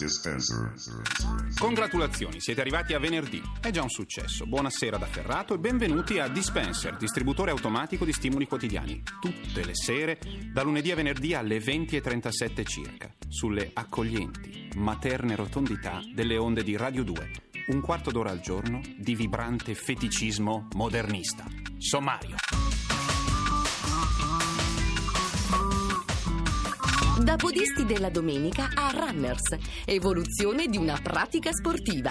Dispenser. Congratulazioni, siete arrivati a venerdì. È già un successo. Buonasera da Ferrato e benvenuti a Dispenser, distributore automatico di stimoli quotidiani. Tutte le sere, da lunedì a venerdì alle 20.37 circa, sulle accoglienti, materne rotondità delle onde di Radio 2. Un quarto d'ora al giorno di vibrante feticismo modernista. Sommario. Da podisti della domenica a runners, evoluzione di una pratica sportiva.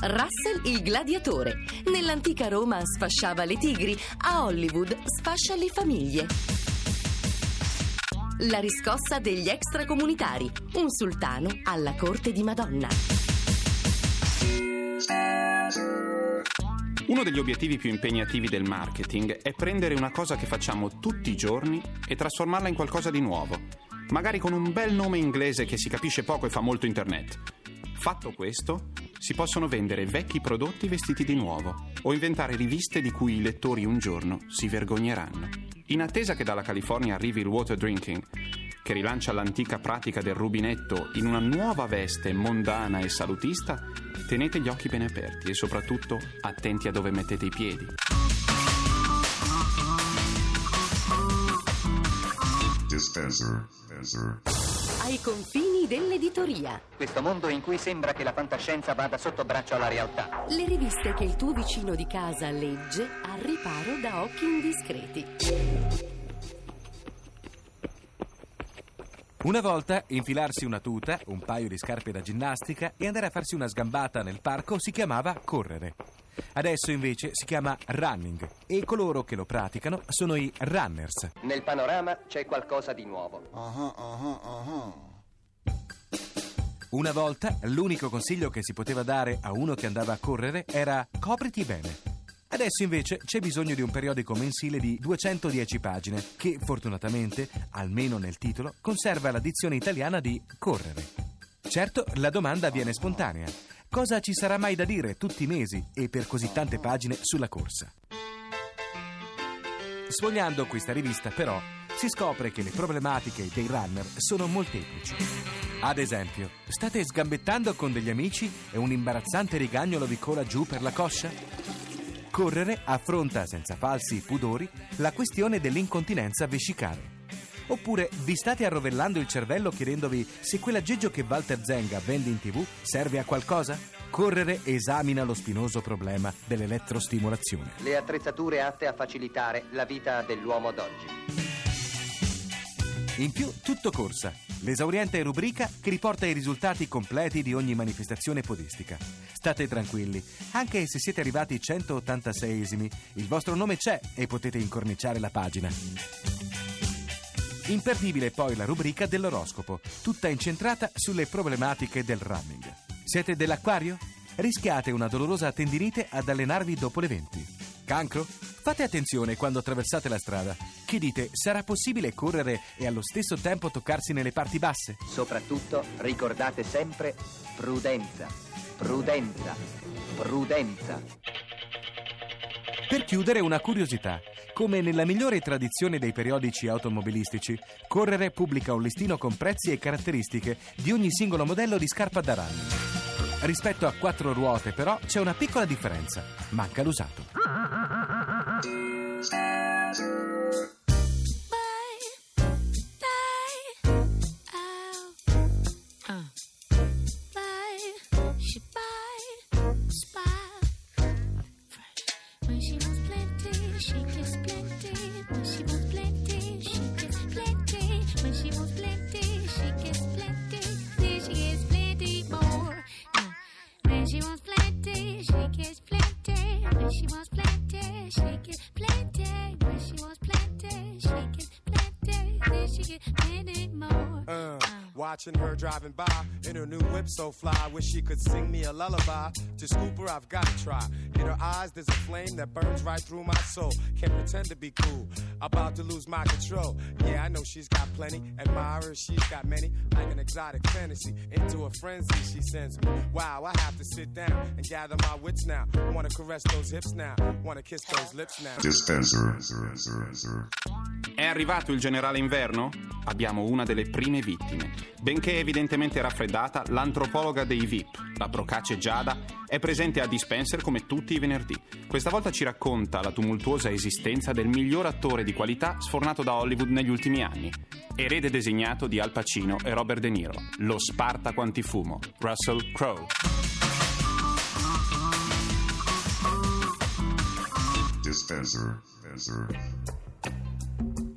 Russell il gladiatore. Nell'antica Roma sfasciava le tigri, a Hollywood sfascia le famiglie. La riscossa degli extracomunitari. Un sultano alla corte di Madonna. Uno degli obiettivi più impegnativi del marketing è prendere una cosa che facciamo tutti i giorni e trasformarla in qualcosa di nuovo, magari con un bel nome inglese che si capisce poco e fa molto internet. Fatto questo, si possono vendere vecchi prodotti vestiti di nuovo o inventare riviste di cui i lettori un giorno si vergogneranno. In attesa che dalla California arrivi il water drinking, che rilancia l'antica pratica del rubinetto in una nuova veste mondana e salutista, tenete gli occhi ben aperti e soprattutto attenti a dove mettete i piedi. Dispenser. Dispenser. Ai confini dell'editoria. Questo mondo in cui sembra che la fantascienza vada sotto braccio alla realtà. Le riviste che il tuo vicino di casa legge al riparo da occhi indiscreti. Una volta infilarsi una tuta, un paio di scarpe da ginnastica e andare a farsi una sgambata nel parco si chiamava correre. Adesso invece si chiama running e coloro che lo praticano sono i runners. Nel panorama c'è qualcosa di nuovo. Una volta l'unico consiglio che si poteva dare a uno che andava a correre era copriti bene. Adesso invece c'è bisogno di un periodico mensile di 210 pagine che fortunatamente, almeno nel titolo, conserva la dizione italiana di correre. Certo, la domanda viene spontanea. Cosa ci sarà mai da dire tutti i mesi e per così tante pagine sulla corsa? Sfogliando questa rivista, però, si scopre che le problematiche dei runner sono molteplici. Ad esempio, state sgambettando con degli amici e un imbarazzante rigagnolo vi cola giù per la coscia? Correre affronta senza falsi pudori la questione dell'incontinenza vescicale. Oppure vi state arrovellando il cervello chiedendovi se quell'aggeggio che Walter Zenga vende in tv serve a qualcosa? Correre esamina lo spinoso problema dell'elettrostimolazione. Le attrezzature atte a facilitare la vita dell'uomo d'oggi. In più, tutto corsa, l'esauriente rubrica che riporta i risultati completi di ogni manifestazione podistica. State tranquilli, anche se siete arrivati 186esimi, il vostro nome c'è e potete incorniciare la pagina. Imperdibile poi la rubrica dell'oroscopo, tutta incentrata sulle problematiche del running. Siete dell'acquario? Rischiate una dolorosa tendinite ad allenarvi dopo le 20. Cancro? Fate attenzione quando attraversate la strada. Che dite, sarà possibile correre e allo stesso tempo toccarsi nelle parti basse? Soprattutto ricordate sempre prudenza, prudenza, prudenza. Per chiudere una curiosità. Come nella migliore tradizione dei periodici automobilistici, Correre pubblica un listino con prezzi e caratteristiche di ogni singolo modello di scarpa da running. Rispetto a quattro ruote, però, c'è una piccola differenza. Manca l'usato. Watching her driving by in her new whip so fly. Wish she could sing me a lullaby. To scoop her, I've got to try. In her eyes, there's a flame that burns right through my soul. Can't pretend to be cool. About to lose my control. Yeah, I know she's got plenty. Admirers, she's got many. Like an exotic fantasy. Into a frenzy, she sends me. Wow, I have to sit down and gather my wits now. Wanna caress those hips now. Wanna kiss those lips now. Dispenser. È arrivato il generale inverno? Abbiamo una delle prime vittime. Benché evidentemente raffreddata, l'antropologa dei VIP, la procace Giada, è presente a Dispenser come tutti i venerdì. Questa volta ci racconta la tumultuosa esistenza del miglior attore di qualità sfornato da Hollywood negli ultimi anni. Erede designato di Al Pacino e Robert De Niro, lo Spartaco antifumo, Russell Crowe. Dispenser. Dispenser.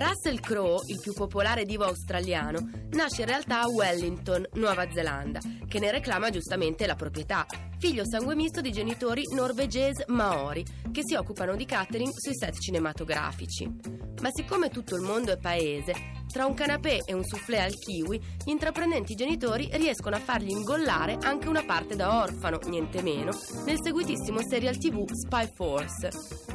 Russell Crowe, il più popolare divo australiano, nasce in realtà a Wellington, Nuova Zelanda, che ne reclama giustamente la proprietà. Figlio sangue misto di genitori norvegese maori, che si occupano di catering sui set cinematografici. Ma siccome tutto il mondo è paese, tra un canapè e un soufflé al kiwi, gli intraprendenti genitori riescono a fargli ingollare anche una parte da orfano, niente meno, nel seguitissimo serial tv Spy Force.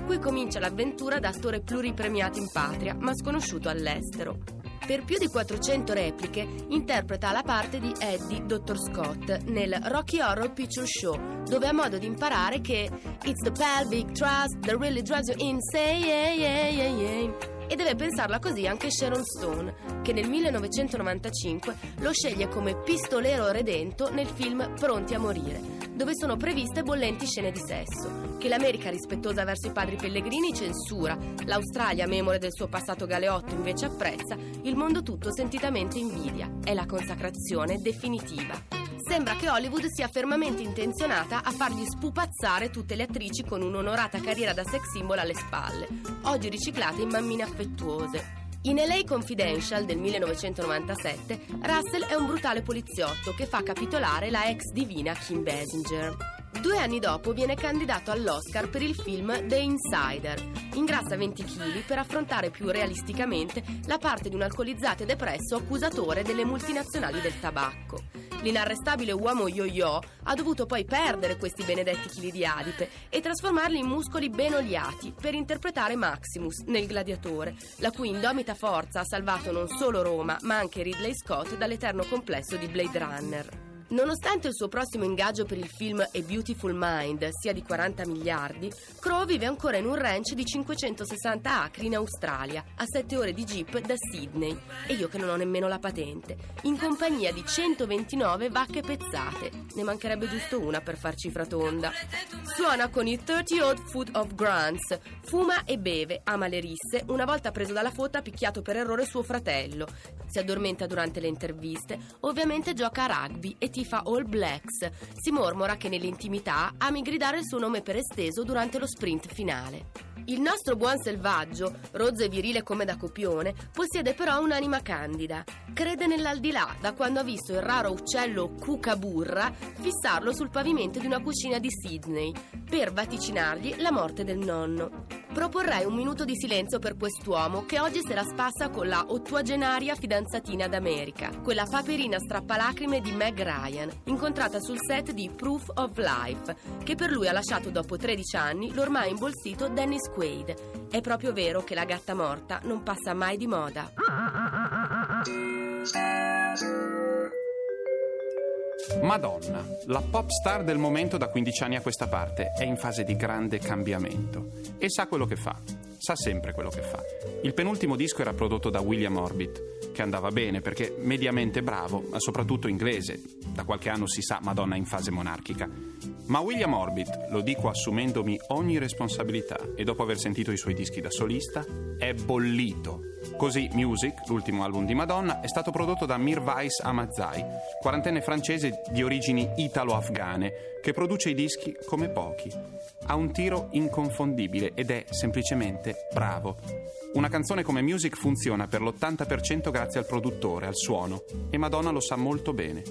Qui comincia l'avventura da attore pluripremiato in patria, ma sconosciuto all'estero. Per più di 400 repliche interpreta la parte di Eddie Dr. Scott nel Rocky Horror Picture Show, dove ha modo di imparare che It's the pelvic thrust that really drives you insane. Yeah, yeah, yeah, yeah. E deve pensarla così anche Sharon Stone, che nel 1995 lo sceglie come pistolero redento nel film Pronti a morire, dove sono previste bollenti scene di sesso, che l'America rispettosa verso i padri pellegrini censura, l'Australia, memore del suo passato galeotto, invece apprezza, il mondo tutto sentitamente invidia. È la consacrazione definitiva. Sembra che Hollywood sia fermamente intenzionata a fargli spupazzare tutte le attrici con un'onorata carriera da sex symbol alle spalle, oggi riciclate in mammine affettuose. In LA Confidential del 1997, Russell è un brutale poliziotto che fa capitolare la ex divina Kim Basinger. Due anni dopo viene candidato all'Oscar per il film The Insider. Ingrassa 20 kg per affrontare più realisticamente la parte di un alcolizzato e depresso accusatore delle multinazionali del tabacco. L'inarrestabile uomo yo-yo ha dovuto poi perdere questi benedetti chili di adipe e trasformarli in muscoli ben oliati per interpretare Maximus nel Gladiatore, la cui indomita forza ha salvato non solo Roma, ma anche Ridley Scott dall'eterno complesso di Blade Runner. Nonostante il suo prossimo ingaggio per il film A Beautiful Mind sia di 40 miliardi, Crowe vive ancora in un ranch di 560 acri in Australia, a 7 ore di jeep da Sydney, e io che non ho nemmeno la patente, in compagnia di 129 vacche pezzate. Ne mancherebbe giusto una per far cifra tonda. Suona con i 30 Odd Foot of Grants, fuma e beve, ama le risse, una volta preso dalla foto ha picchiato per errore suo fratello. Si addormenta durante le interviste, ovviamente gioca a rugby e tifa All Blacks. Si mormora che nell'intimità ami gridare il suo nome per esteso durante lo sprint finale. Il nostro buon selvaggio, rozzo e virile come da copione, possiede però un'anima candida. Crede nell'aldilà da quando ha visto il raro uccello cucaburra fissarlo sul pavimento di una cucina di Sydney per vaticinargli la morte del nonno. Proporrei un minuto di silenzio per quest'uomo che oggi se la spassa con la ottuagenaria fidanzatina d'America, quella paperina strappalacrime di Meg Ryan, incontrata sul set di Proof of Life, che per lui ha lasciato dopo 13 anni l'ormai imbolsito Dennis Quaid. È proprio vero che la gatta morta non passa mai di moda. Madonna, la pop star del momento da 15 anni a questa parte, è in fase di grande cambiamento e sa quello che fa, sa sempre quello che fa. Il penultimo disco era prodotto da William Orbit, che andava bene perché mediamente bravo, ma soprattutto inglese. Da qualche anno si sa Madonna in fase monarchica. Ma William Orbit, lo dico assumendomi ogni responsabilità e dopo aver sentito i suoi dischi da solista, è bollito. Così Music, l'ultimo album di Madonna, è stato prodotto da Mirvais Amazai, quarantenne francese di origini italo-afghane, che produce i dischi come pochi. Ha un tiro inconfondibile ed è semplicemente bravo. Una canzone come Music funziona per l'80% grazie al produttore, al suono, e Madonna lo sa molto bene.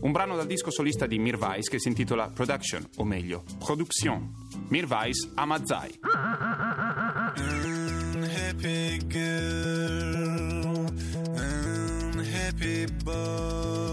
Un brano dal disco solista di Mirvais che si intitola Production, o meglio, Production. Mirvais Amazai. Unhappy girl, bone.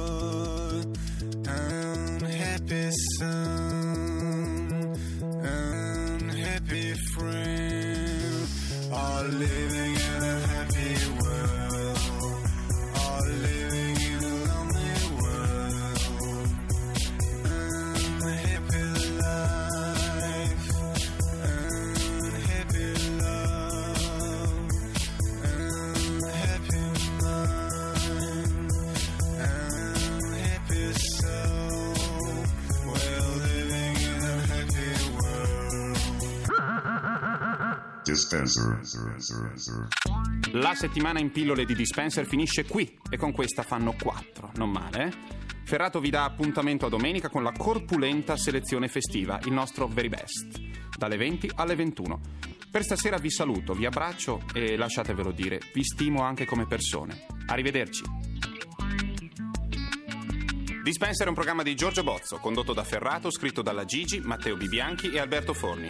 Dispenser. La settimana in pillole di Dispenser finisce qui e con questa fanno 4, non male, eh? Ferrato vi dà appuntamento a domenica con la corpulenta selezione festiva, il nostro Very Best, dalle 20 alle 21. Per stasera vi saluto, vi abbraccio e lasciatevelo dire, vi stimo anche come persone. Arrivederci. Dispenser è un programma di Giorgio Bozzo, condotto da Ferrato, scritto dalla Gigi, Matteo Bibianchi e Alberto Forni.